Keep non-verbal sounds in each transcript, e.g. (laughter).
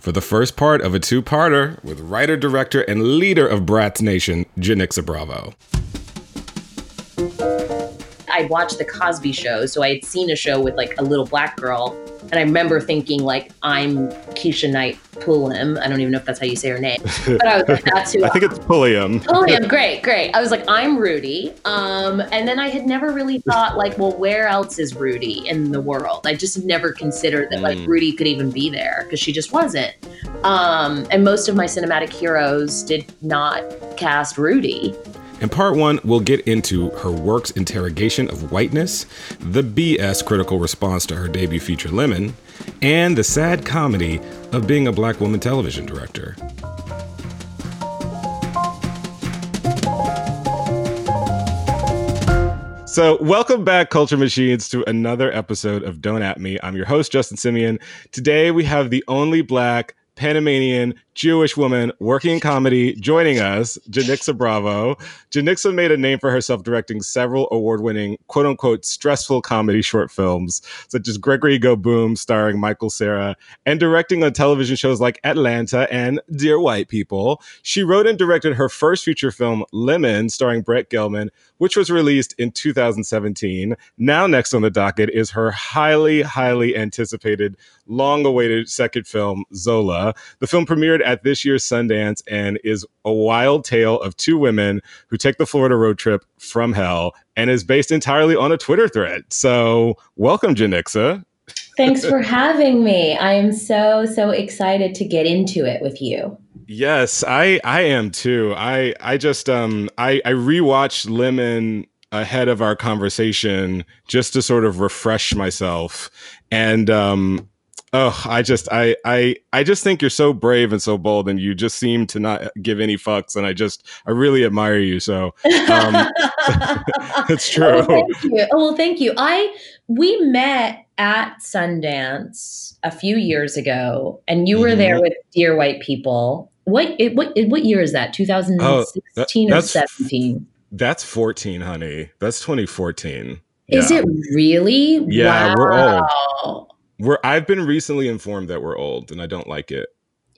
For the first part of a two parter with writer, director, and leader of Bratz Nation, Janicza Bravo. I watched the Cosby Show, so I had seen a show with like a little black girl, and I remember thinking like, "I'm Keshia Knight Pulliam." I don't even know if that's how you say her name, (laughs) but I was like, "That's who." I think it's Pulliam. Pulliam, great, great. I was like, "I'm Rudy," um, and then I had never really thought like, "Well, where else is Rudy in the world?" I just never considered that like Mm. Rudy could even be there because she just wasn't. Um, and most of my cinematic heroes did not cast Rudy. In part one, we'll get into her work's interrogation of whiteness, the BS critical response to her debut feature Lemon, and the sad comedy of being a black woman television director. So, welcome back, Culture Machines, to another episode of Don't At Me. I'm your host, Justin Simien. Today, we have the only black Panamanian Jewish woman working in comedy joining us, Janicza Bravo. Janicza made a name for herself directing several award winning, quote unquote, stressful comedy short films, such as Gregory Go Boom, starring Michael Cera, and directing on television shows like Atlanta and Dear White People. She wrote and directed her first feature film, Lemon, starring Brett Gelman, which was released in 2017. Now, next on the docket is her highly, highly anticipated, long awaited second film, Zola. The film premiered at this year's Sundance and is a wild tale of two women who take the Florida road trip from hell and is based entirely on a Twitter thread. So, welcome, Janicza. Thanks for (laughs) having me. I am so, so excited to get into it with you. Yes, I I am too. I I just um I I rewatched Lemon ahead of our conversation just to sort of refresh myself and um oh I just I I I just think you're so brave and so bold and you just seem to not give any fucks and I just I really admire you so um (laughs) it's (laughs) true. Oh, thank you. Oh, well, thank you. I we met at Sundance a few years ago, and you were there with Dear White People. What it, what it- what year is that? 2016 Oh, that- or that's- 17? That's 14, honey. That's 2014. Is Yeah. it really? Yeah, we're old. We're I've been recently informed that we're old and I don't like it.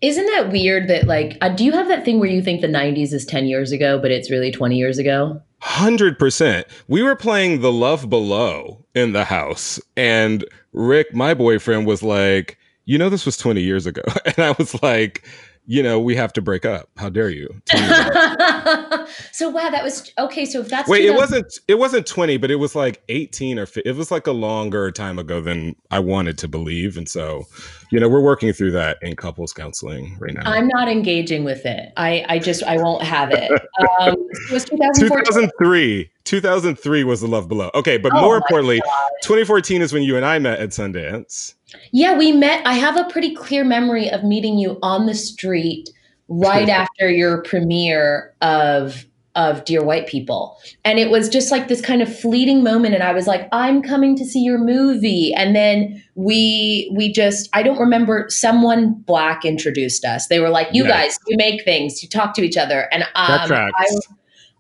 Isn't that weird that like uh, do you have that thing where you think the 90s is 10 years ago but it's really 20 years ago? Hundred percent. We were playing The Love Below in the house, and Rick, my boyfriend, was like, "You know, this was twenty years ago," (laughs) and I was like, "You know, we have to break up. How dare you?" 20 years ago. so wow, that was okay. So if that's Wait, it wasn't. It wasn't twenty, but it was like eighteen or. It was like a longer time ago than I wanted to believe, and so, you know, we're working through that in couples counseling right now. I'm not engaging with it. I, I just I won't have it. (laughs) Um, it was 2003. 2003 was The Love Below. Okay, but Oh more importantly, God. 2014 is when you and I met at Sundance. Yeah, we met. I have a pretty clear memory of meeting you on the street right after your premiere of of Dear White People. And it was just like this kind of fleeting moment and I was like, "I'm coming to see your movie." And then we we just I don't remember someone black introduced us. They were like, "You guys, you make things, you talk to each other." And um. I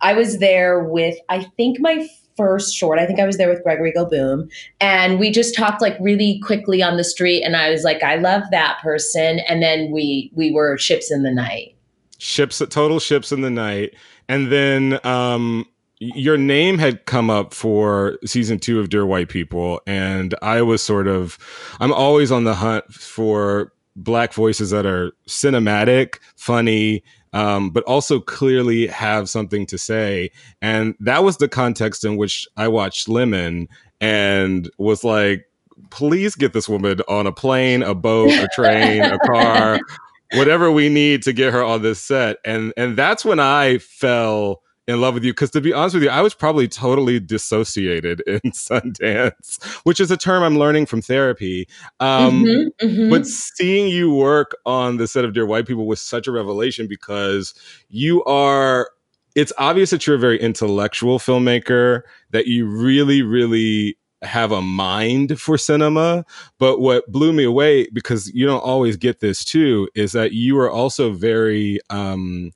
I was there with I think my first short. I think I was there with Gregory Go Boom. And we just talked like really quickly on the street and I was like, I love that person. And then we we were ships in the night. ships total ships in the night and then um your name had come up for season two of dear white people and i was sort of i'm always on the hunt for black voices that are cinematic funny um, but also clearly have something to say. And that was the context in which i watched lemon and was like please get this woman on a plane a boat a train a car (laughs) whatever we need to get her on this set. And and that's when i fell in love with you because to be honest with you i was probably totally dissociated (laughs) in sundance which is a term i'm learning from therapy um Mhm, mhm. but seeing you work on the set of dear white people was such a revelation because you are it's obvious that you're a very intellectual filmmaker that you really really have a mind for cinema but what blew me away because you don't always get this too is that you are also very um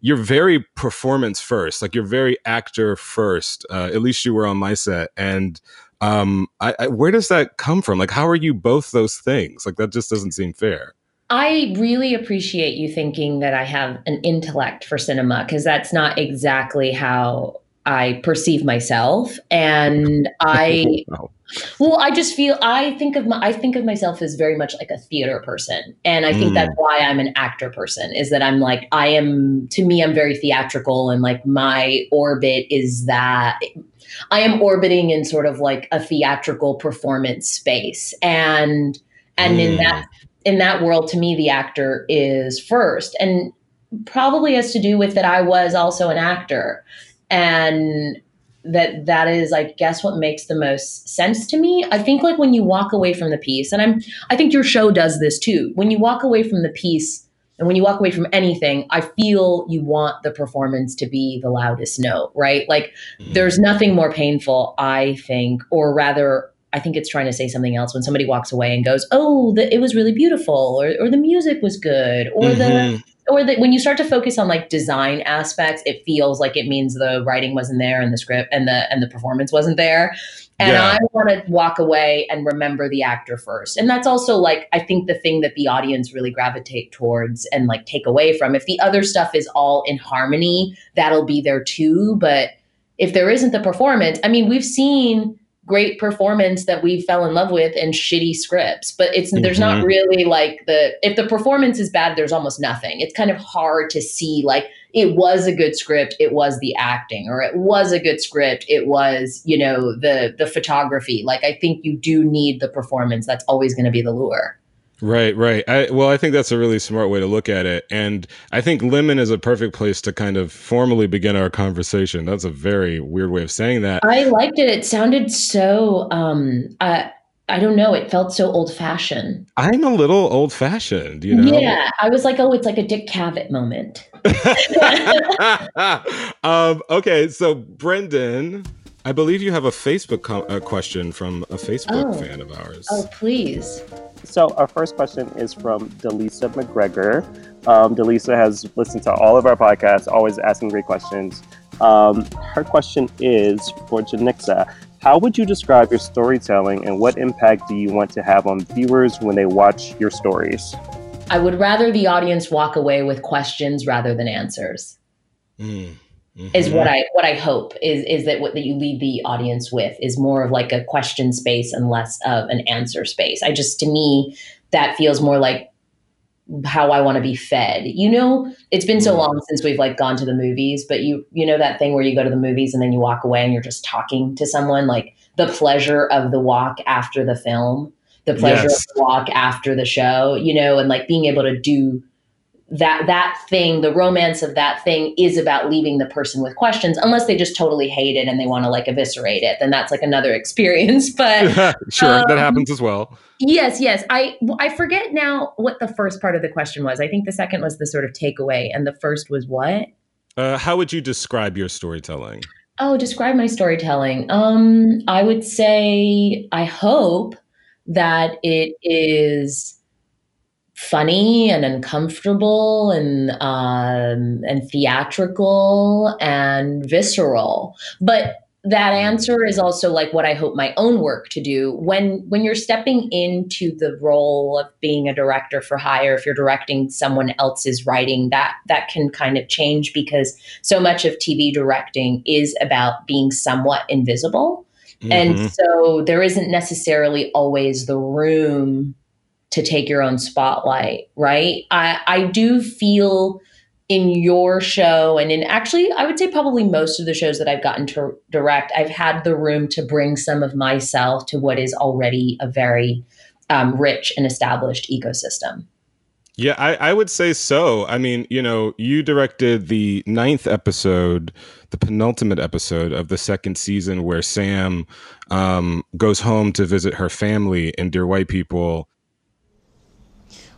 you're very performance first like you're very actor first uh, at least you were on my set and Um, I, I, where does that come from? Like, how are you both those things? Like, that just doesn't seem fair. I really appreciate you thinking that I have an intellect for cinema because that's not exactly how I perceive myself. And I, (laughs) well, I just feel I think of my I think of myself as very much like a theater person, and I think mm. that's why I'm an actor person. Is that I'm like I am to me I'm very theatrical, and like my orbit is that. I am orbiting in sort of like a theatrical performance space and and mm. in that in that world, to me, the actor is first. And probably has to do with that I was also an actor. And that that is i guess what makes the most sense to me? I think like when you walk away from the piece and i'm i think your show does this too. When you walk away from the piece and when you walk away from anything i feel you want the performance to be the loudest note right? Like mm-hmm. there's nothing more painful i think or rather I think it's trying to say something else when somebody walks away and goes, "Oh, the, it was really beautiful," or or the music was good, or mm-hmm. the or that when you start to focus on like design aspects, it feels like it means the writing wasn't there and the script and the and the performance wasn't there. And yeah. I want to walk away and remember the actor first. And that's also like I think the thing that the audience really gravitate towards and like take away from. If the other stuff is all in harmony, that'll be there too, but if there isn't the performance, I mean, we've seen great performance that we fell in love with and shitty scripts but it's mm-hmm. there's not mm-hmm. really like the if the performance is bad there's almost nothing it's kind of hard to see like it was a good script it was the acting or it was a good script it was you know the the photography like i think you do need the performance that's always going to be the lure Right, right. I, well, I think that's a really smart way to look at it. And I think Lemon is a perfect place to kind of formally begin our conversation. That's a very weird way of saying that. I liked it. It sounded so, um, uh, I don't know. It felt so old fashioned. I'm a little old fashioned, you know? Yeah. I was like, oh, it's like a Dick Cavett moment. (laughs) um, okay. So, Brendan, I believe you have a Facebook com- uh, question from a Facebook oh. fan of ours. Oh, please. So, our first question is from Delisa McGregor. Um, Delisa has listened to all of our podcasts, always asking great questions. Um, her question is for Janicza. How would you describe your storytelling and what impact do you want to have on viewers when they watch your stories? I would rather the audience walk away with questions rather than answers. Mm. Mm-hmm. is what I what I hope is is that what that you leave the audience with is more of like a question space and less of an answer space. I just to me that feels more like how I want to be fed. You know, it's been so mm-hmm. long since we've like gone to the movies, but you you know that thing where you go to the movies and then you walk away and you're just talking to someone like the pleasure of the walk after the film, the pleasure yes. of the walk after the show, you know, and like being able to do that that thing the romance of that thing is about leaving the person with questions unless they just totally hate it and they want to like eviscerate it then that's like another experience (laughs) but (laughs) sure um, that happens as well. Yes yes i i forget now what the first part of the question was i think the second was the sort of takeaway and the first was what? Uh, how would you describe your storytelling? Oh describe my storytelling um i would say i hope that it is funny and uncomfortable and um, and theatrical and visceral. But that answer is also like what i hope my own work to do. When when you're stepping into the role of being a director for hire if you're directing someone else's writing that that can kind of change because so much of tv directing is about being somewhat invisible. Mm-hmm. and so there isn't necessarily always the room to take your own spotlight, right? I, I do feel in your show and in actually i would say probably most of the shows that i've gotten to direct i've had the room to bring some of myself to what is already a very um, rich and established ecosystem yeah I, I would say so i mean you know you directed the ninth episode the penultimate episode of the second season where sam um, goes home to visit her family and dear white people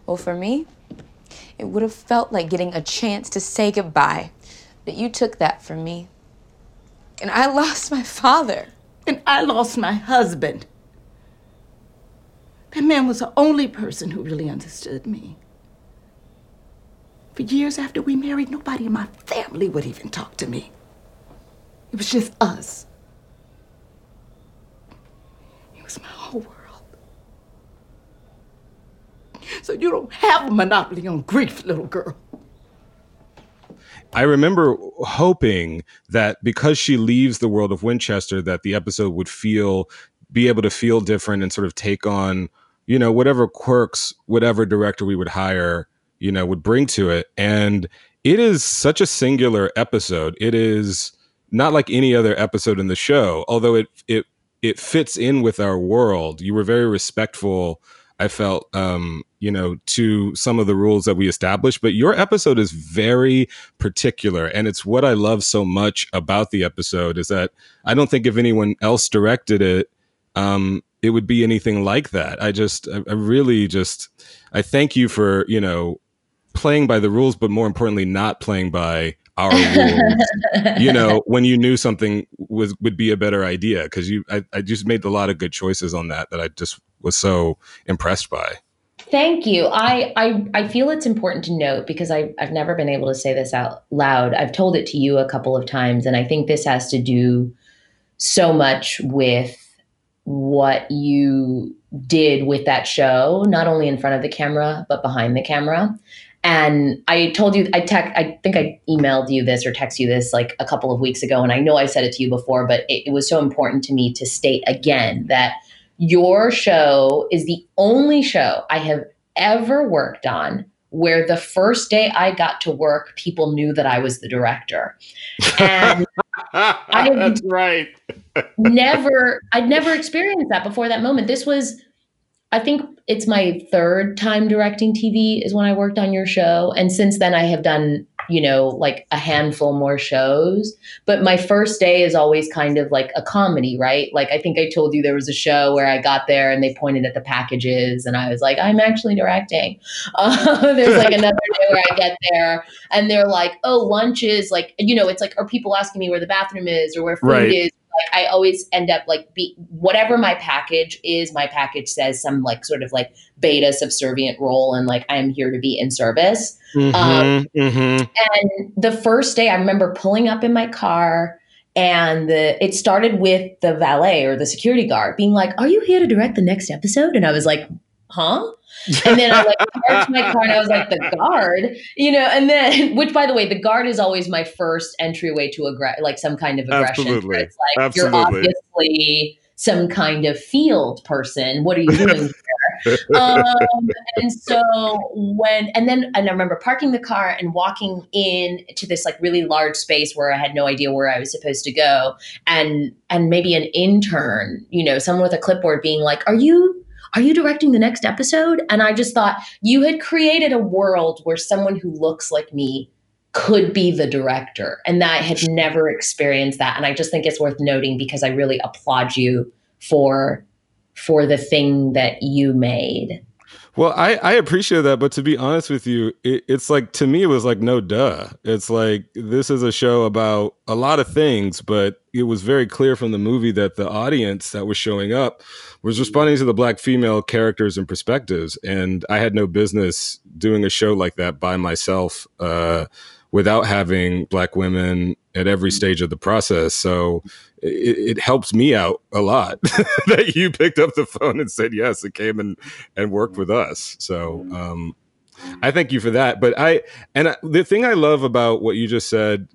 well, for me, it would have felt like getting a chance to say goodbye. But you took that from me. And I (laughs) lost my father. And I lost my husband. That man was the only person who really understood me. For years after we married, nobody in my family would even talk to me. It was just us. It was my whole world. So you don't have a monopoly on grief, little girl. I remember hoping that because she leaves the world of Winchester, that the episode would feel, be able to feel different and sort of take on, you know, whatever quirks, whatever director we would hire, you know, would bring to it. And it is such a singular episode. It is not like any other episode in the show, although it it it fits in with our world. You were very respectful I felt, um, you know, to some of the rules that we established. But your episode is very particular, and it's what I love so much about the episode is that I don't think if anyone else directed it, um, it would be anything like that. I just, I, I really just, I thank you for, you know, playing by the rules, but more importantly, not playing by our (laughs) rules. you know, when you knew something was would be a better idea, because you, I, I just made a lot of good choices on that that I just was so impressed by. Thank you. I, I I feel it's important to note because I I've never been able to say this out loud. I've told it to you a couple of times, and I think this has to do so much with what you did with that show, not only in front of the camera but behind the camera. And I told you, I tech, I think I emailed you this or text you this like a couple of weeks ago, and I know I said it to you before, but it, it was so important to me to state again that your show is the only show I have ever worked on where the first day I got to work, people knew that I was the director. And (laughs) I That's right. never, I'd never experienced that before that moment. This was, I think it's my third time directing TV is when I worked on your show. And since then I have done you know, like a handful more shows. But my first day is always kind of like a comedy, right? Like I think I told you there was a show where I got there and they pointed at the packages and I was like, I'm actually directing. (laughs) Uh, there's like (laughs) another day where I get there and they're like, oh, lunch is like, you know, it's like, are people asking me where the bathroom is or where food right. is? Like I always end up like be whatever my package is, my package says some like sort of like beta subservient role and like I'm here to be in service. Mm-hmm, um, mm-hmm. And the first day I remember pulling up in my car and the, it started with the valet or the security guard being like, Are you here to direct the next episode? And I was like, Huh? (laughs) and then I like parked my car and I was like, the guard, you know, and then, (laughs) which by the way, the guard is always my first entryway to aggression, like some kind of aggression. Absolutely. It's like, Absolutely. you're obviously some kind of field person. What are you doing (laughs) here? um, and so when, and then, and I remember parking the car and walking in to this like really large space where I had no idea where I was supposed to go. And, and maybe an intern, you know, someone with a clipboard being like, are you, are you directing the next episode? And I just thought you had created a world where someone who looks like me could be the director. And that I had never experienced that. And I just think it's worth noting because I really applaud you for for the thing that you made. Well, I, I appreciate that, but to be honest with you, it, it's like to me it was like no duh. It's like this is a show about a lot of things, but it was very clear from the movie that the audience that was showing up was responding to the black female characters and perspectives, and I had no business doing a show like that by myself uh, without having black women at every stage of the process. So it, it helps me out a lot (laughs) that you picked up the phone and said yes it came and and worked with us. So um i thank you for that but i and I, the thing i love about what you just said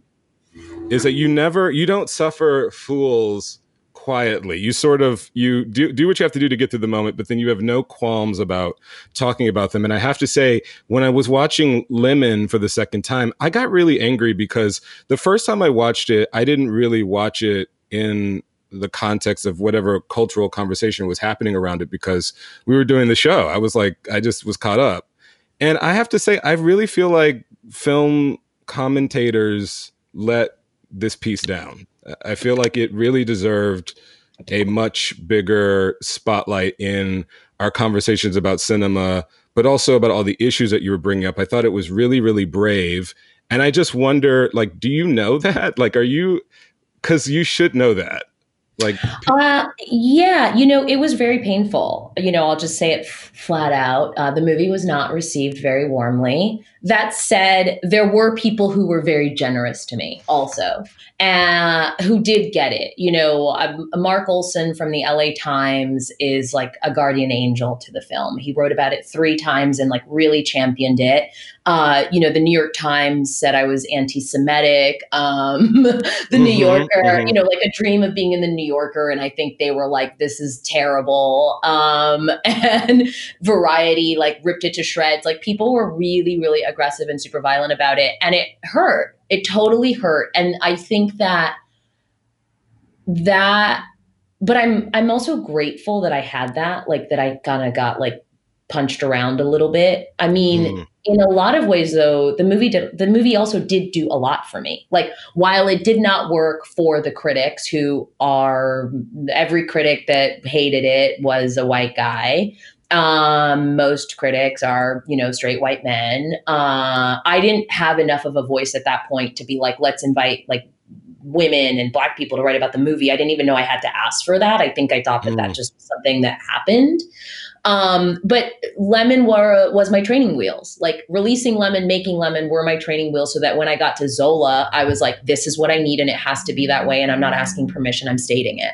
is that you never you don't suffer fools quietly you sort of you do do what you have to do to get through the moment but then you have no qualms about talking about them and i have to say when i was watching lemon for the second time i got really angry because the first time i watched it i didn't really watch it in the context of whatever cultural conversation was happening around it because we were doing the show. I was like, I just was caught up. And I have to say, I really feel like film commentators let this piece down. I feel like it really deserved a much bigger spotlight in our conversations about cinema, but also about all the issues that you were bringing up. I thought it was really, really brave. And I just wonder, like, do you know (laughs) that? Like, are you because you should know that. Like, uh, yeah, you know, it was very painful. You know, I'll just say it f- flat out. Uh, the movie was not received very warmly. That said, there were people who were very generous to me also, uh, who did get it. You know, um, Mark Olsen from the LA Times is like a guardian angel to the film. He wrote about it three times and like really championed it. Uh, you know, the New York Times said I was anti-Semitic. Um, (laughs) the mm-hmm, New Yorker, mm-hmm. you know, like a dream of being in the New Yorker, and I think they were like, "This is terrible." Um, (laughs) and Variety like ripped it to shreds. Like people were really, really aggressive and super violent about it, and it hurt. It totally hurt, and I think that that. But I'm I'm also grateful that I had that, like that I kind of got like punched around a little bit. I mean. Mm in a lot of ways though the movie did the movie also did do a lot for me like while it did not work for the critics who are every critic that hated it was a white guy um, most critics are you know straight white men uh, i didn't have enough of a voice at that point to be like let's invite like women and black people to write about the movie i didn't even know i had to ask for that i think i thought that mm. that just was something that happened um, but Lemon were, was my training wheels. Like releasing Lemon, making Lemon were my training wheels so that when I got to Zola, I was like, this is what I need and it has to be that way. And I'm not asking permission, I'm stating it.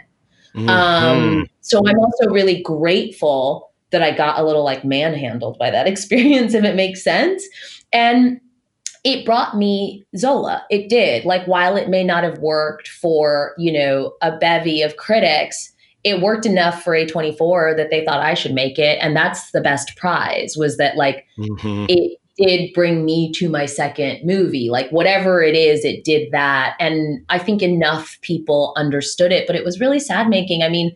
Mm-hmm. Um, so I'm also really grateful that I got a little like manhandled by that (laughs) experience, if it makes sense. And it brought me Zola. It did. Like, while it may not have worked for, you know, a bevy of critics, it worked enough for A24 that they thought I should make it. And that's the best prize was that like mm-hmm. it did bring me to my second movie. Like whatever it is, it did that. And I think enough people understood it, but it was really sad making. I mean,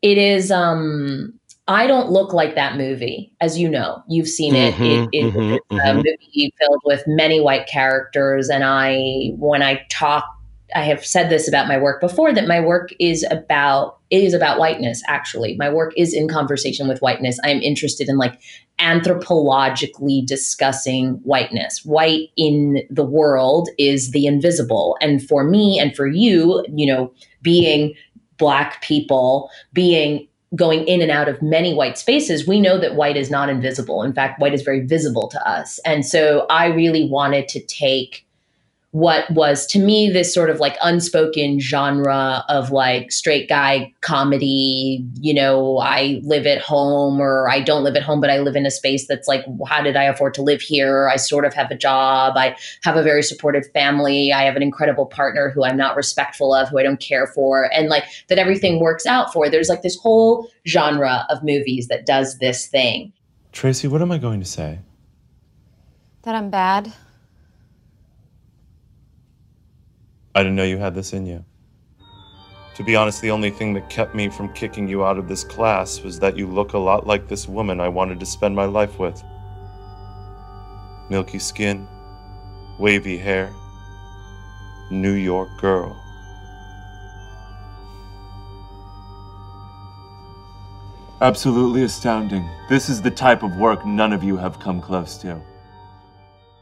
it is um I don't look like that movie, as you know. You've seen it. Mm-hmm, it, it mm-hmm, it's a mm-hmm. movie filled with many white characters. And I, when I talk I have said this about my work before that my work is about it is about whiteness actually. My work is in conversation with whiteness. I am interested in like anthropologically discussing whiteness. White in the world is the invisible. And for me and for you, you know, being black people, being going in and out of many white spaces, we know that white is not invisible. In fact, white is very visible to us. And so I really wanted to take what was to me this sort of like unspoken genre of like straight guy comedy you know i live at home or i don't live at home but i live in a space that's like how did i afford to live here? I sort of have a job. I have a very supportive family. I have an incredible partner who i'm not respectful of who i don't care for. And like that everything works out for there's like this whole genre of movies that does this thing. Tracy what am i going to say? That i'm bad I didn't know you had this in you. To be honest, the only thing that kept me from kicking you out of this class was that you look a lot like this woman I wanted to spend my life with. Milky skin, wavy hair, New York girl. Absolutely astounding. This is the type of work none of you have come close to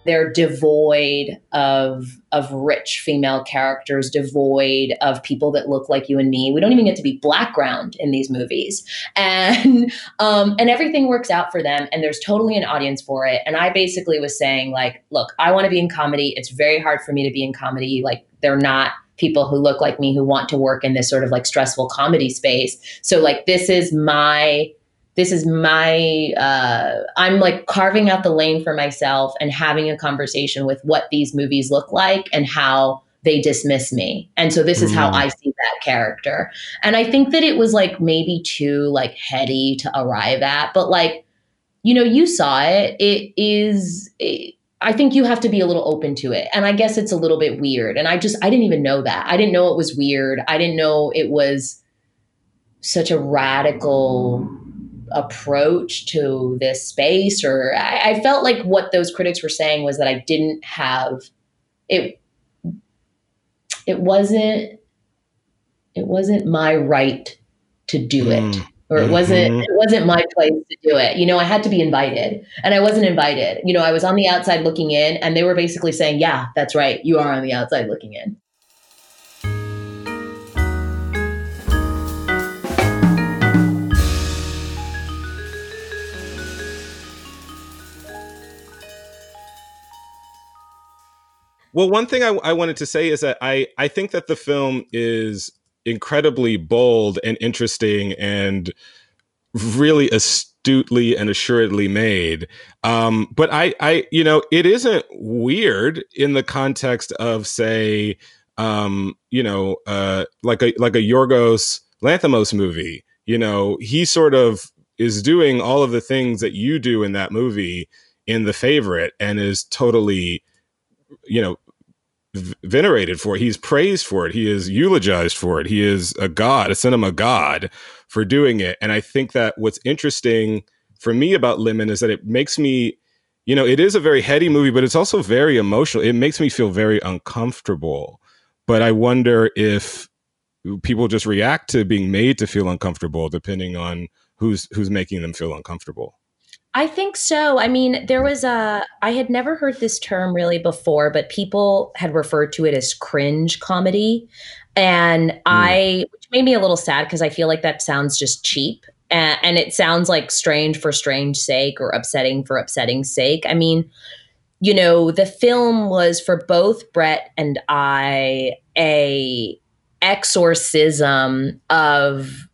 they're devoid of of rich female characters devoid of people that look like you and me. We don't even get to be background in these movies. And (laughs) um, and everything works out for them and there's totally an audience for it. And i basically was saying like look i want to be in comedy. It's very hard for me to be in comedy. Like they're not people who look like me who want to work in this sort of like stressful comedy space. So like this is my this is my uh, i'm like carving out the lane for myself and having a conversation with what these movies look like and how they dismiss me and so this is how mm. i see that character and i think that it was like maybe too like heady to arrive at but like you know you saw it it is it, I think you have to be a little open to it. And I guess it's a little bit weird. And I just, I didn't even know that. I didn't know it was weird. I didn't know it was such a radical approach to this space or I, I, felt like what those critics were saying was that i didn't have it it wasn't it wasn't my right to do it mm. or it wasn't mm-hmm. it wasn't my place to do it you know i had to be invited and i wasn't invited you know i was on the outside looking in and they were basically saying yeah that's right you are on the outside looking in Well, one thing I, I wanted to say is that I I think that the film is incredibly bold and interesting and really astutely and assuredly made. Um, but I, I, you know, it isn't weird in the context of, say, um, you know, uh, like a like a Yorgos Lanthimos movie. You know, he sort of is doing all of the things that you do in that movie in the favorite and is totally you know venerated for it. He's praised for it. He is eulogized for it. He is a god, a cinema god for doing it. And I think that what's interesting for me about Lemon is that it makes me, you know, it is a very heady movie, but it's also very emotional. It makes me feel very uncomfortable. But I wonder if people just react to being made to feel uncomfortable depending on who's who's making them feel uncomfortable. I think so. I mean, there was a, I had never heard this term really before, but people had referred to it as cringe comedy. And mm. I, which made me a little sad because I feel like that sounds just cheap. And, and it sounds like strange for strange sake or upsetting for upsetting sake. I mean, you know, the film was for both Brett and I a exorcism of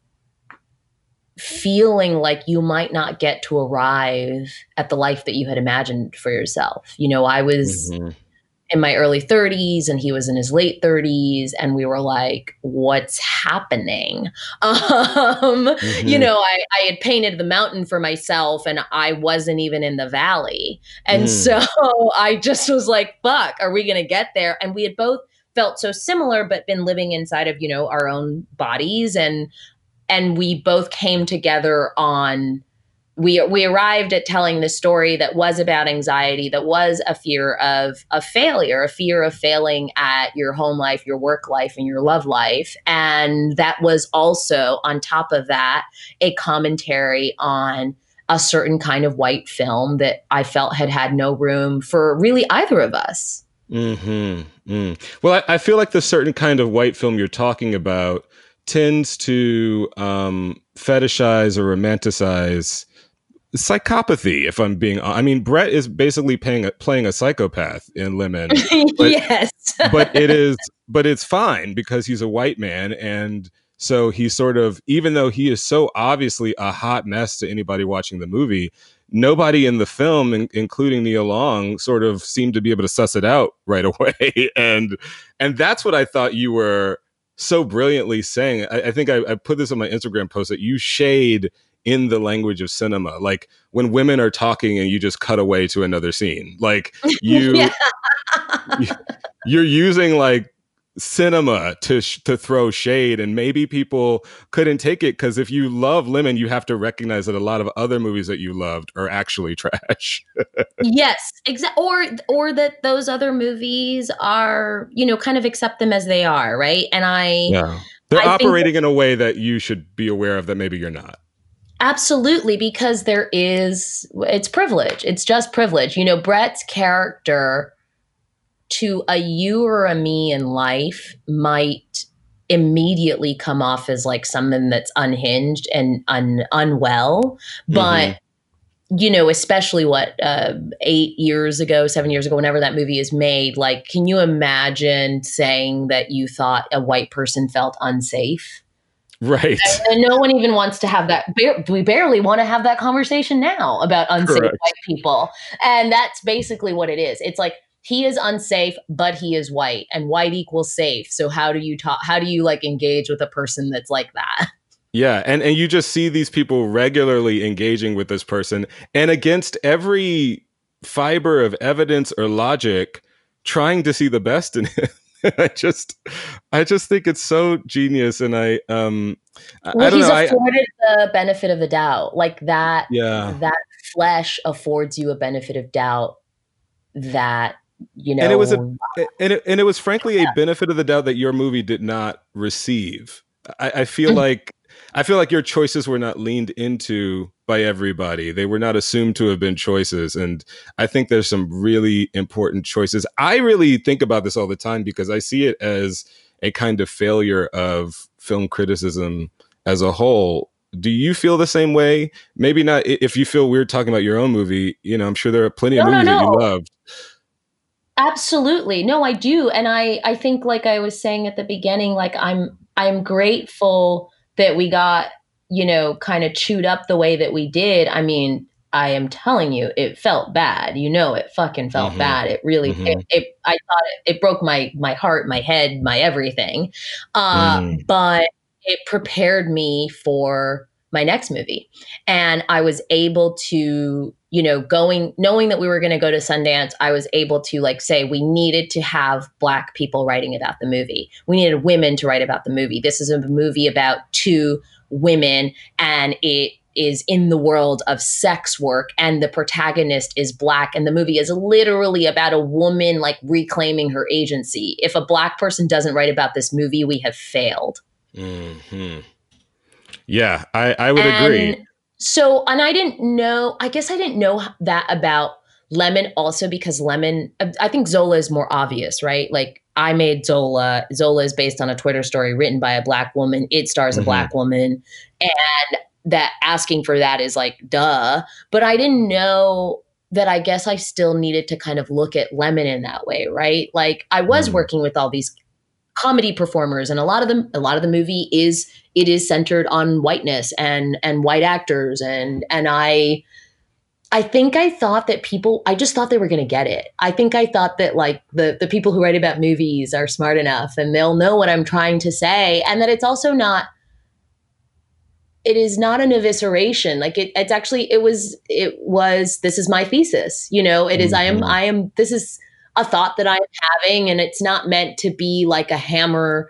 feeling like you might not get to arrive at the life that you had imagined for yourself. You know, I was mm-hmm. in my early 30s and he was in his late 30s and we were like what's happening? (laughs) Um, mm-hmm. you know, I, I had painted the mountain for myself and I wasn't even in the valley. And mm. so (laughs) I just was like, fuck, are we going to get there? And we had both felt so similar but been living inside of you know our own bodies and and we both came together on we we arrived at telling the story that was about anxiety that was a fear of a failure a fear of failing at your home life your work life and your love life and that was also on top of that a commentary on a certain kind of white film that I felt had had no room for really either of us. Hmm. Mm. Well, I, I feel like the certain kind of white film you're talking about tends to um, fetishize or romanticize psychopathy if i'm being i mean brett is basically playing a, playing a psychopath in lemon (laughs) but, yes. (laughs) but it is but it's fine because he's a white man and so he's sort of even though he is so obviously a hot mess to anybody watching the movie nobody in the film in, including nia long sort of seemed to be able to suss it out right (laughs) away. And and that's what i thought you were so brilliantly saying. I, I think I, I put this on my Instagram post that you shade in the language of cinema like when women are talking and you just cut away to another scene like (laughs) you, you you're using like cinema to sh- to throw shade and maybe people couldn't take it cuz if you love lemon you have to recognize that a lot of other movies that you loved are actually (laughs) trash yes exactly or or that those other movies are you know kind of accept them as they are right and i yeah they're I operating in a way that you should be aware of that maybe you're not Absolutely, because there is, it's privilege. It's just privilege. You know, Brett's character to a you or a me in life might immediately come off as like someone that's unhinged and un- unwell but mm-hmm. you know especially what uh, eight years ago seven years ago whenever that movie is made like can you imagine saying that you thought a white person felt unsafe Right. And, no one even wants to have that. We barely want to have that conversation now about unsafe Correct. white people. And that's basically what it is. It's like he is unsafe, but he is white, and white equals safe. So how do you talk? How do you like engage with a person that's like that? (laughs) Yeah, and and you just see these people regularly engaging with this person, and against every fiber of evidence or logic, trying to see the best in (laughs) him. I just, I just think it's so genius, and I, um, well, I don't he's know. afforded I, the benefit of the doubt, like that. Yeah, that flesh affords you a benefit of doubt that you know and it was a and it, and it was frankly yeah. a benefit of the doubt that your movie did not receive. I, I feel mm-hmm. like i feel like your choices were not leaned into by everybody. They were not assumed to have been choices. And i think there's some really important choices. I really think about this all the time because i see it as a kind of failure of film criticism as a whole. Do you feel the same way? Maybe not if you feel weird talking about your own movie you know i'm sure there are plenty no, of movies no, no. that you loved Absolutely. No, I do. And I I think like I was saying at the beginning like I'm I'm grateful that we got, you know, kind of chewed up the way that we did. I mean, I am telling you, it felt bad. You know, it fucking felt Mhm. bad. It really, Mhm. it, it, I thought it, it broke my my heart, my head, my everything. Uh, Mm. But it prepared me for my next movie, and I was able to, you know, going knowing that we were going to go to Sundance, I was able to like say we needed to have black people writing about the movie. We needed women to write about the movie. This is a movie about two women, and it is in the world of sex work and the protagonist is black and the movie is literally about a woman like reclaiming her agency if a black person doesn't write about this movie we have failed hmm Yeah, I, I would and agree. So and i didn't know i guess i didn't know that about lemon also because lemon i think zola is more obvious right? Like i made zola. Zola is based on a twitter story written by a black woman. It stars a Mhm. black woman. And that asking for that is like duh. But i didn't know that i guess i still needed to kind of look at lemon in that way right? Like i was Mm. working with all these comedy performers and a lot of them a lot of the movie is it is centered on whiteness and and white actors and and i i think i thought that people i just thought they were going to get it. I think i thought that like the the people who write about movies are smart enough and they'll know what i'm trying to say and that it's also not it is not an evisceration. Like it, it's actually it was it was this is my thesis you know? It is i am Mhm. i am this is a thought that i'm having and it's not meant to be like a hammer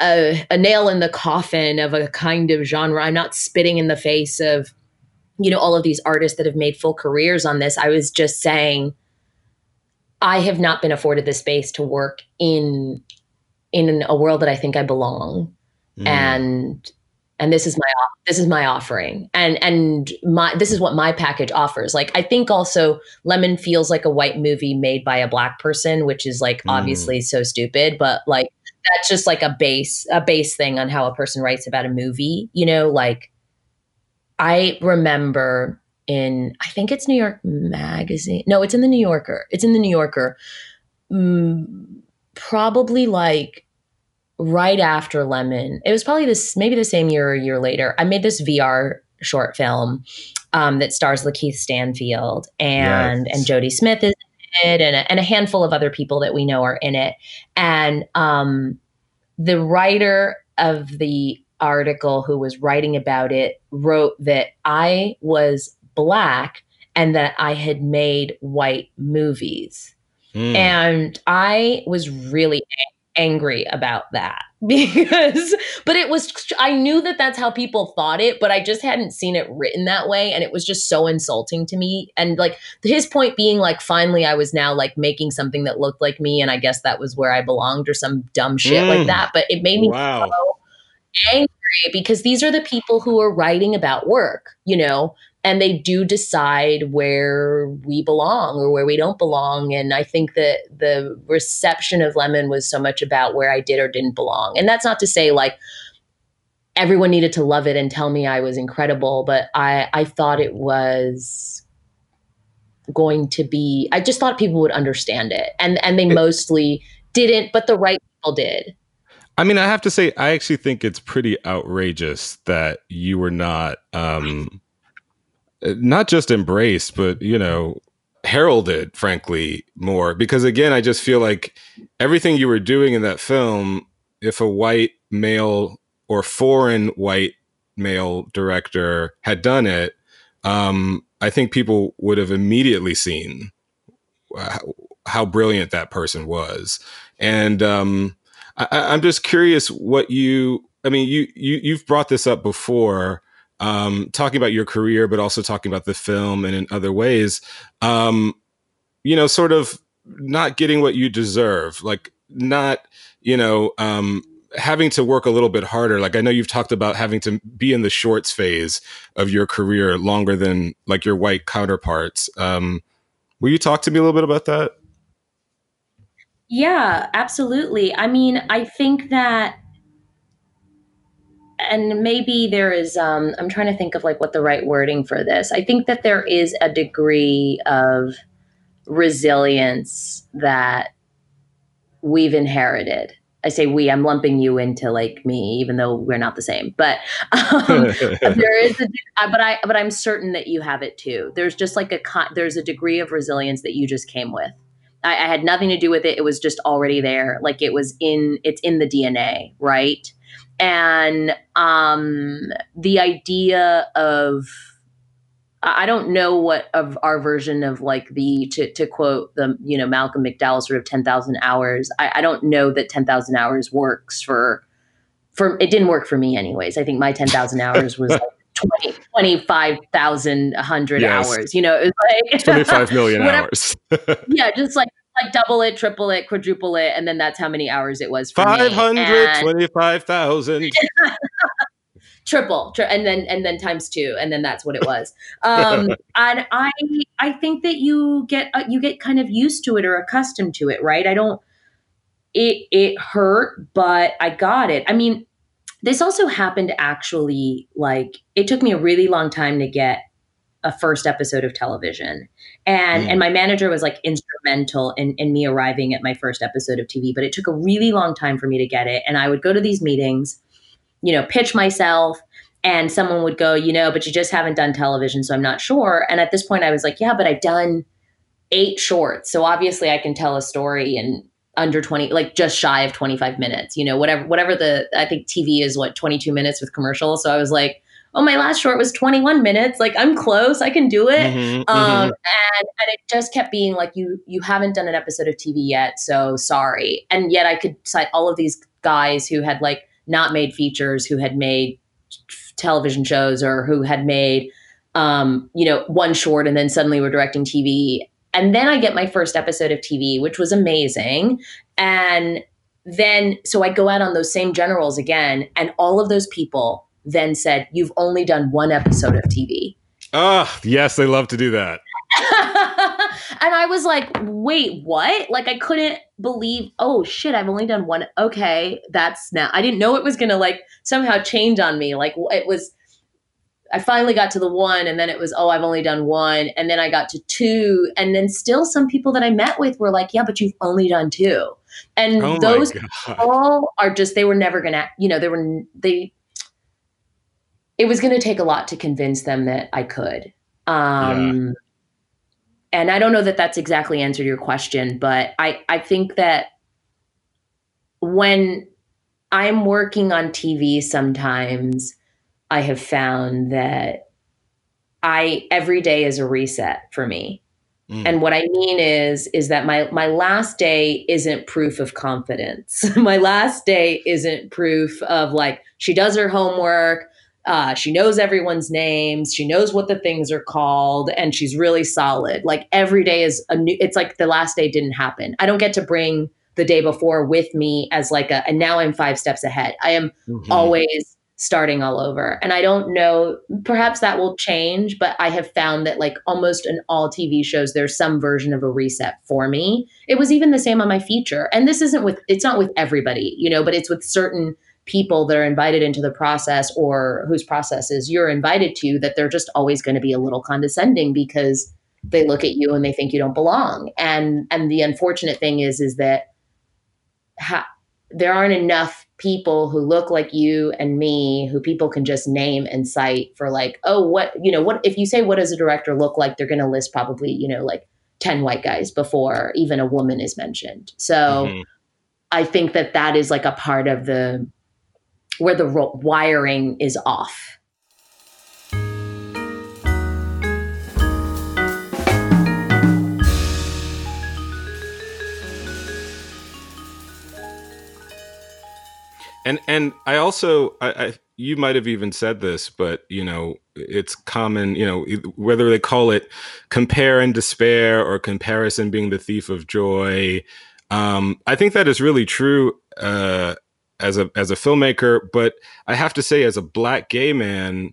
a, a nail in the coffin of a kind of genre. I'm not spitting in the face of you know all of these artists that have made full careers on this. I was just saying i have not been afforded the space to work in in a world that i think i belong. Mm. and and this is my this is my offering. And and my this is what my package offers. Like i think also lemon feels like a white movie made by a black person which is like Mm. obviously so stupid but like that's just like a base a base thing on how a person writes about a movie you know? Like i remember in i think it's new york magazine no it's in the new yorker it's in the new yorker mm, probably like right after Lemon. It was probably this maybe the same year or a year later. I made this VR short film um, that stars Lakeith Stanfield and Yes. and Jodie Smith is in it, and a, and a handful of other people that we know are in it. And um, the writer of the article who was writing about it wrote that I was black and that I had made white movies. Mm. And I was really a- angry about that (laughs) because, but it was, I knew that that's how people thought it, but I just hadn't seen it written that way. And it was just so insulting to me. And like his point being, like, finally, I was now like making something that looked like me. And I guess that was where I belonged or some dumb shit Mm. like that. But it made me wow. so angry because these are the people who are writing about work, you know, and they do decide where we belong or where we don't belong. And I think that the reception of Lemon was so much about where I did or didn't belong. And that's not to say like everyone needed to love it and tell me I was incredible, but I, I thought it was going to be I just thought people would understand it. And and they mostly didn't, but the right people did. I mean, I have to say, I actually think it's pretty outrageous that you were not, um, not just embraced, but you know, heralded, frankly, more. Because again, I just feel like everything you were doing in that film, if a white male or foreign white male director had done it, um, I think people would have immediately seen how, how brilliant that person was. And um, I, I'm just curious what you. I mean, you you you've brought this up before, um, talking about your career, but also talking about the film and in other ways. Um, you know, sort of not getting what you deserve, like not you know um, having to work a little bit harder. Like I know you've talked about having to be in the shorts phase of your career longer than like your white counterparts. Um, will you talk to me a little bit about that? Yeah, absolutely. I mean, I think that and maybe there is um I'm trying to think of like what the right wording for this. I think that there is a degree of resilience that we've inherited. I say we, I'm lumping you into like me, even though we're not the same. But um, (laughs) there is, a, uh, but I, but I'm certain that you have it too. There's just like a, there's a degree of resilience that you just came with. I, I had nothing to do with it. It was just already there. Like it was in, it's in the DNA, right? And um, the idea of I don't know what of our version of like the to to quote the you know Malcolm McDowell sort of ten thousand hours. I, I don't know that ten thousand hours works for for it didn't work for me anyways. I think my ten thousand hours was like (laughs) 20, 25,000 100 yes. hours. You know, it was like 25 million (laughs) hours. yeah, just like like double it, triple it, quadruple it, and then that's how many hours it was. Five hundred twenty-five thousand. (laughs) triple tri- and then and then times two and then that's what it was um (laughs) and i i think that you get uh, you get kind of used to it or accustomed to it right i don't it it hurt but i got it i mean this also happened actually like it took me a really long time to get a first episode of television and mm. and my manager was like instrumental in, in me arriving at my first episode of tv but it took a really long time for me to get it and i would go to these meetings you know, pitch myself and someone would go, you know, but you just haven't done television, so I'm not sure. And at this point I was like, yeah, but I've done eight shorts. So obviously I can tell a story in under 20 like just shy of 25 minutes you know whatever whatever the i think tv is what 22 minutes with commercials so i was like oh my last short was 21 minutes like i'm close i can do it mm-hmm, um mm-hmm. and and it just kept being like you you haven't done an episode of tv yet so sorry and yet i could cite all of these guys who had like not made features, who had made television shows or who had made um, you know one short and then suddenly were directing TV. And then I get my first episode of TV, which was amazing. And then so I go out on those same generals again, and all of those people then said, "You've only done one episode of TV." Ah, yes, they love to do that. (laughs) and I was like, wait, what? Like, I couldn't believe, oh shit, I've only done one. Okay, that's now. I didn't know it was going to like somehow change on me. Like, it was, I finally got to the one, and then it was, oh, I've only done one. And then I got to two. And then still some people that I met with were like, yeah, but you've only done two. And oh those all are just, they were never going to, you know, they were, they, it was going to take a lot to convince them that I could. Um, yeah and I don't know that that's exactly answered your question, but I, I think that when I'm working on TV, sometimes I have found that I every day is a reset for me. Mm. And what I mean is is that my my last day isn't proof of confidence. (laughs) my last day isn't proof of like she does her homework, uh, she knows everyone's names. She knows what the things are called, and she's really solid. Like every day is a new. It's like the last day didn't happen. I don't get to bring the day before with me as like a. And now I'm five steps ahead. I am mm-hmm. always starting all over, and I don't know. Perhaps that will change, but I have found that like almost in all TV shows, there's some version of a reset for me. It was even the same on my feature, and this isn't with. It's not with everybody, you know, but it's with certain people that are invited into the process or whose processes you're invited to that they're just always going to be a little condescending because they look at you and they think you don't belong and and the unfortunate thing is is that ha- there aren't enough people who look like you and me who people can just name and cite for like oh what you know what if you say what does a director look like they're going to list probably you know like 10 white guys before even a woman is mentioned so mm-hmm. i think that that is like a part of the where the wiring is off. And and I also I, I you might have even said this, but you know it's common. You know whether they call it compare and despair or comparison being the thief of joy. Um, I think that is really true. Uh, as a as a filmmaker, but I have to say, as a black gay man,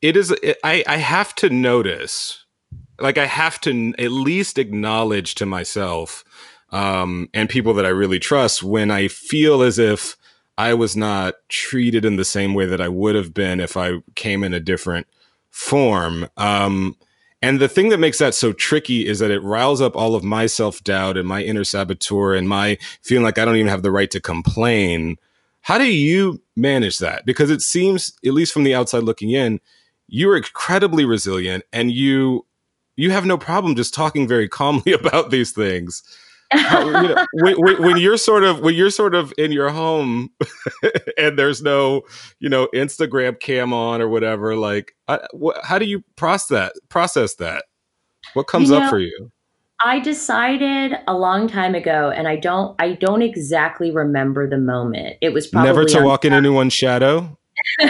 it is it, I I have to notice, like I have to at least acknowledge to myself um, and people that I really trust when I feel as if I was not treated in the same way that I would have been if I came in a different form. Um, And the thing that makes that so tricky is that it riles up all of my self doubt and my inner saboteur and my feeling like I don't even have the right to complain. How do you manage that? Because it seems, at least from the outside looking in, you're incredibly resilient and you you have no problem just talking very (laughs) calmly about these things. How, you know, when, when, when, you're sort of when you're sort of in your home (laughs) and there's no you know Instagram cam on or whatever, like I, wh- how do you process that? Process that? What comes you know, up for you? I decided a long time ago, and I don't I don't exactly remember the moment. It was probably never to walk in anyone's shadow. (laughs)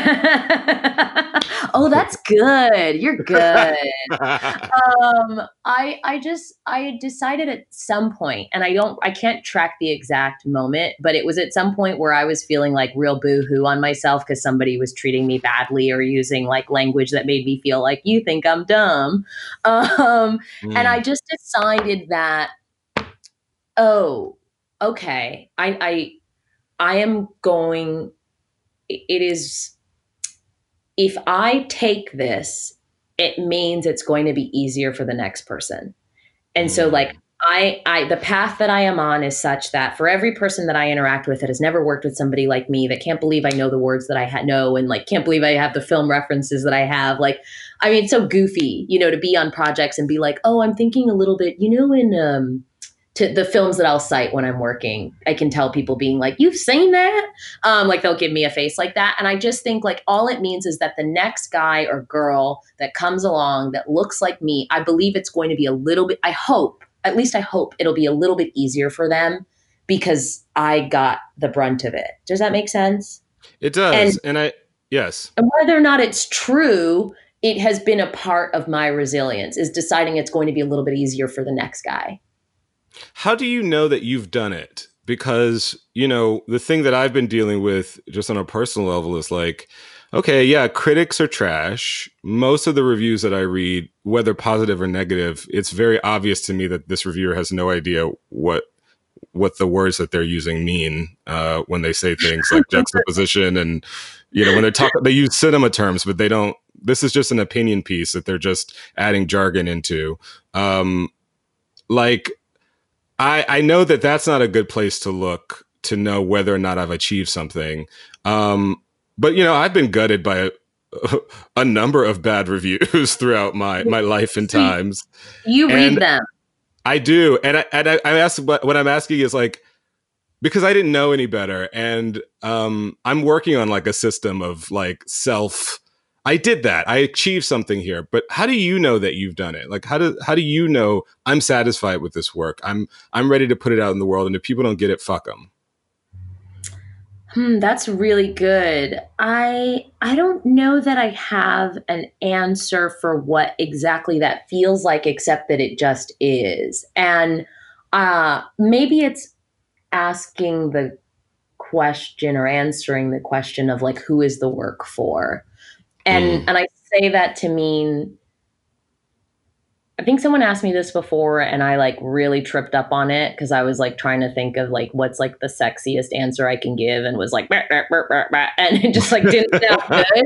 oh, that's good. You're good. (laughs) um, I I just I decided at some point, and I don't I can't track the exact moment, but it was at some point where I was feeling like real boohoo on myself because somebody was treating me badly or using like language that made me feel like you think I'm dumb. Um, mm. and I mm. just decided that oh, okay, I I I am going it is if I take this, it means it's going to be easier for the next person. And so like mm. I I the path that I am on is such that for every person that I interact with that has never worked with somebody like me that can't believe I know the words that I ha- know and like can't believe I have the film references that I have like I mean it's so goofy, you know, to be on projects and be like, "Oh, I'm thinking a little bit, you know in um to the films that I'll cite when I'm working. I can tell people being like, "You've seen that?" Um, like they'll give me a face like that, and I just think like all it means is that the next guy or girl that comes along that looks like me, I believe it's going to be a little bit. I hope, at least I hope, it'll be a little bit easier for them because I got the brunt of it. Does that make sense? It does, and, and I yes. And whether or not it's true, it has been a part of my resilience is deciding it's going to be a little bit easier for the next guy. How do you know that you've done it? Because, you know, the thing that I've been dealing with just on a personal level is like, okay, yeah, critics are trash. Most of the reviews that I read, whether positive or negative, it's very obvious to me that this reviewer has no idea what what the words that they're using mean uh, when they say things like (laughs) juxtaposition and you know when they talk they use cinema terms but they don't this is just an opinion piece that they're just adding jargon into um, like I, I know that that's not a good place to look to know whether or not I've achieved something. Um, but you know, I've been gutted by a, (laughs) a number of bad reviews (laughs) throughout my my life and times. You read and them. I do, and I and I, I ask what, what I'm asking is like because I didn't know any better, and um, I'm working on like a system of like self I did that. I achieved something here. But how do you know that you've done it? Like how do how do you know I'm satisfied with this work? I'm I'm ready to put it out in the world and if people don't get it, fuck them. Hmm, that's really good. I I don't know that I have an answer for what exactly that feels like except that it just is. And uh maybe it's asking the question or answering the question of like who is the work for? And mm. and I say that to mean I think someone asked me this before and I like really tripped up on it because I was like trying to think of like what's like the sexiest answer I can give and was like (laughs) and it just like didn't (laughs) sound good.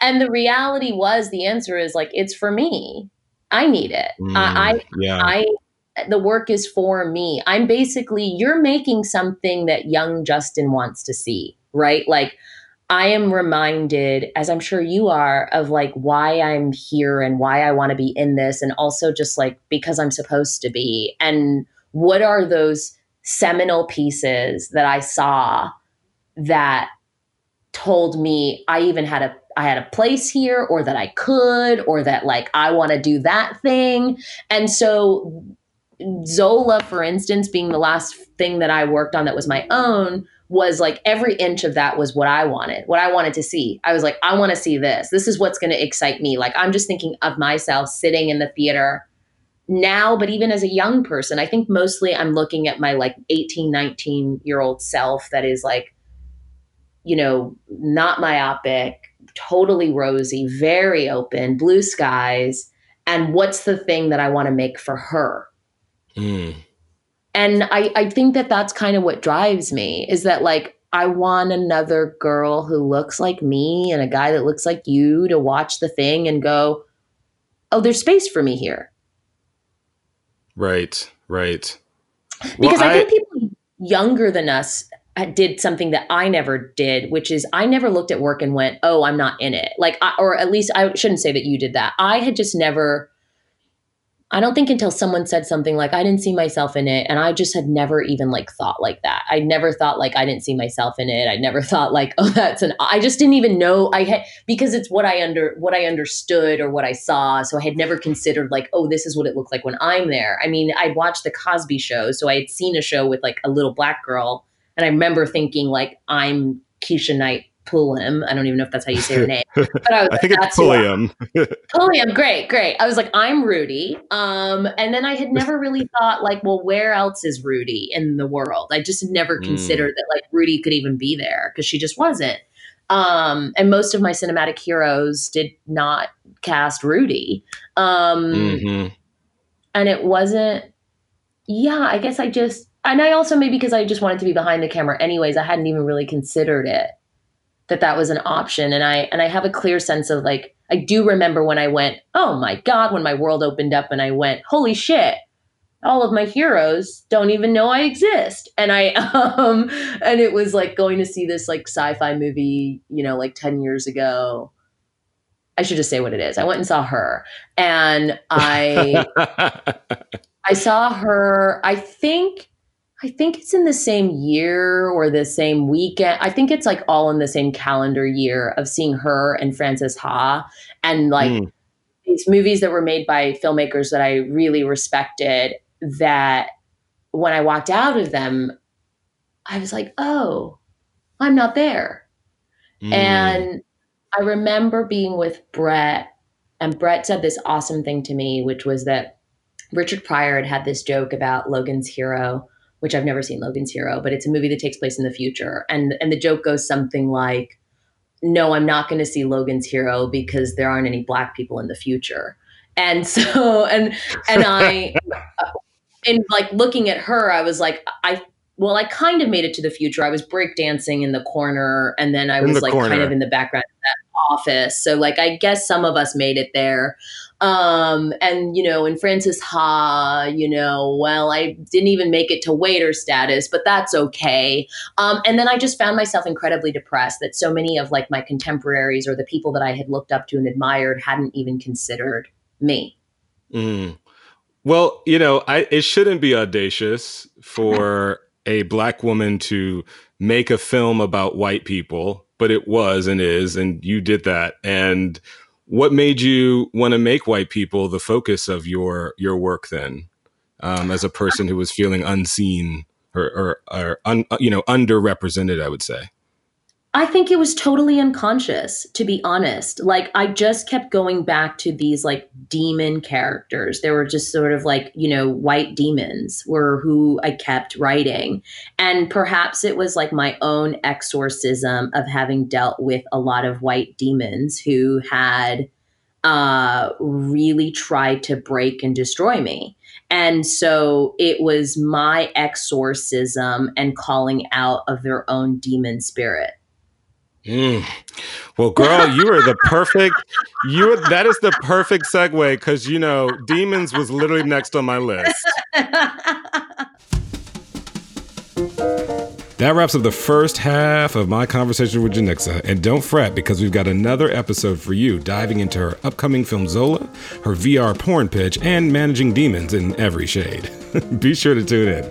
And the reality was the answer is like it's for me. I need it. Mm, I yeah. I the work is for me. I'm basically you're making something that young Justin wants to see, right? Like I am reminded, as I'm sure you are, of like why I'm here and why I want to be in this, and also just like because I'm supposed to be. And what are those seminal pieces that I saw that told me I even had a I had a place here or that I could or that like I want to do that thing. And so Zola for instance being the last thing that I worked on that was my own was like every inch of that was what I wanted, what I wanted to see. I was like, I want to see this. This is what's going to excite me. Like, I'm just thinking of myself sitting in the theater now, but even as a young person, I think mostly I'm looking at my like 18, 19 year old self that is like, you know, not myopic, totally rosy, very open, blue skies. And what's the thing that I want to make for her? Mm and I, I think that that's kind of what drives me is that like I want another girl who looks like me and a guy that looks like you to watch the thing and go, oh, there's space for me here. Right, right. Because well, I, I think people younger than us uh, did something that I never did, which is I never looked at work and went, "Oh, I'm not in it." Like, I, or at least I shouldn't say that you did that. I had just never I don't think until someone said something like, I didn't see myself in it. And I just had never even like thought like that. I never thought like I didn't see myself in it. I never (laughs) thought like, oh, that's an, I just didn't even know I had, because it's what I under, what I understood or what I saw. So I had never considered like, oh, this is what it looked like when I'm there. I mean, I'd watched the Cosby show. So I had seen a show with like a little black girl. And I remember thinking like, I'm Keshia Knight Pulliam. I don't even know if that's how you say her name. But I, was (laughs) I think it's Pulliam. Pulliam, (laughs) great, great. I was like, I'm Rudy. Um, and then I had never really thought like, well, where else is Rudy in the world? I just never mm. considered that like Rudy could even be there because she just wasn't. Um, and most of my cinematic heroes did not cast Rudy. Um, mm-hmm. and it wasn't. Yeah, I guess I just and I also maybe because I just wanted to be behind the camera anyways, I hadn't even really considered it that that was an option. And i and i have a clear sense of like i do remember when i went oh my god when my world opened up and i went holy shit all of my heroes don't even know i exist. And i (laughs) um and it was like going to see this like sci-fi movie you know like 10 years ago. I should just say what it is. I went and saw her. And i (laughs) i saw her i think I think it's in the same year or the same weekend. I think it's like all in the same calendar year of seeing her and Frances Ha and like mm. these movies that were made by filmmakers that I really respected that when I walked out of them, I was like, oh, I'm not there. Mm. And I remember being with Brett, and Brett said this awesome thing to me, which was that Richard Pryor had had this joke about Logan's hero which I've never seen Logan's Hero, but it's a movie that takes place in the future. And and the joke goes something like, "No, I'm not going to see Logan's Hero because there aren't any black people in the future." And so and and I (laughs) and like looking at her, I was like, I well, I kind of made it to the future. I was breakdancing in the corner, and then I was like corner. kind of in the background of that office. So like, I guess some of us made it there. Um, and you know, in Frances Ha, you know, well, I didn't even make it to waiter status, but that's okay. Um, and then I just found myself incredibly depressed that so many of like my contemporaries or the people that I had looked up to and admired hadn't even considered me. Mm. Well, you know, I, it shouldn't be audacious for a black woman to make a film about white people, but it was and is, and you did that. And what made you want to make white people the focus of your your work then um, as a person who was feeling unseen or, or, or un, you know underrepresented i would say I think it was totally unconscious, to be honest. Like, I just kept going back to these like demon characters. They were just sort of like, you know, white demons were who I kept writing. And perhaps it was like my own exorcism of having dealt with a lot of white demons who had uh, really tried to break and destroy me. And so it was my exorcism and calling out of their own demon spirit. Mm. Well, girl, you are the perfect. You that is the perfect segue because you know demons was literally next on my list. (laughs) That wraps up the first half of my conversation with Janicza. And don't fret because we've got another episode for you diving into her upcoming film Zola, her VR porn pitch, and managing demons in every shade. (laughs) Be sure to tune in.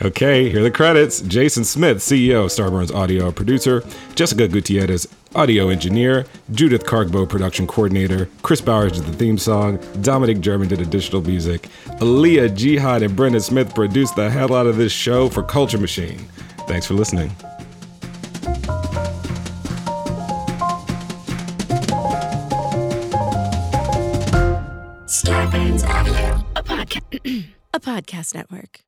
Okay, here are the credits. Jason Smith, CEO of Starburns Audio producer, Jessica Gutierrez, audio engineer, Judith Cargbo, production coordinator, Chris Bowers did the theme song, Dominic German did additional music, Aaliyah Jihad and Brendan Smith produced the hell out of this show for Culture Machine. Thanks for listening. Starburns Audio, a, podca- (clears throat) a podcast network.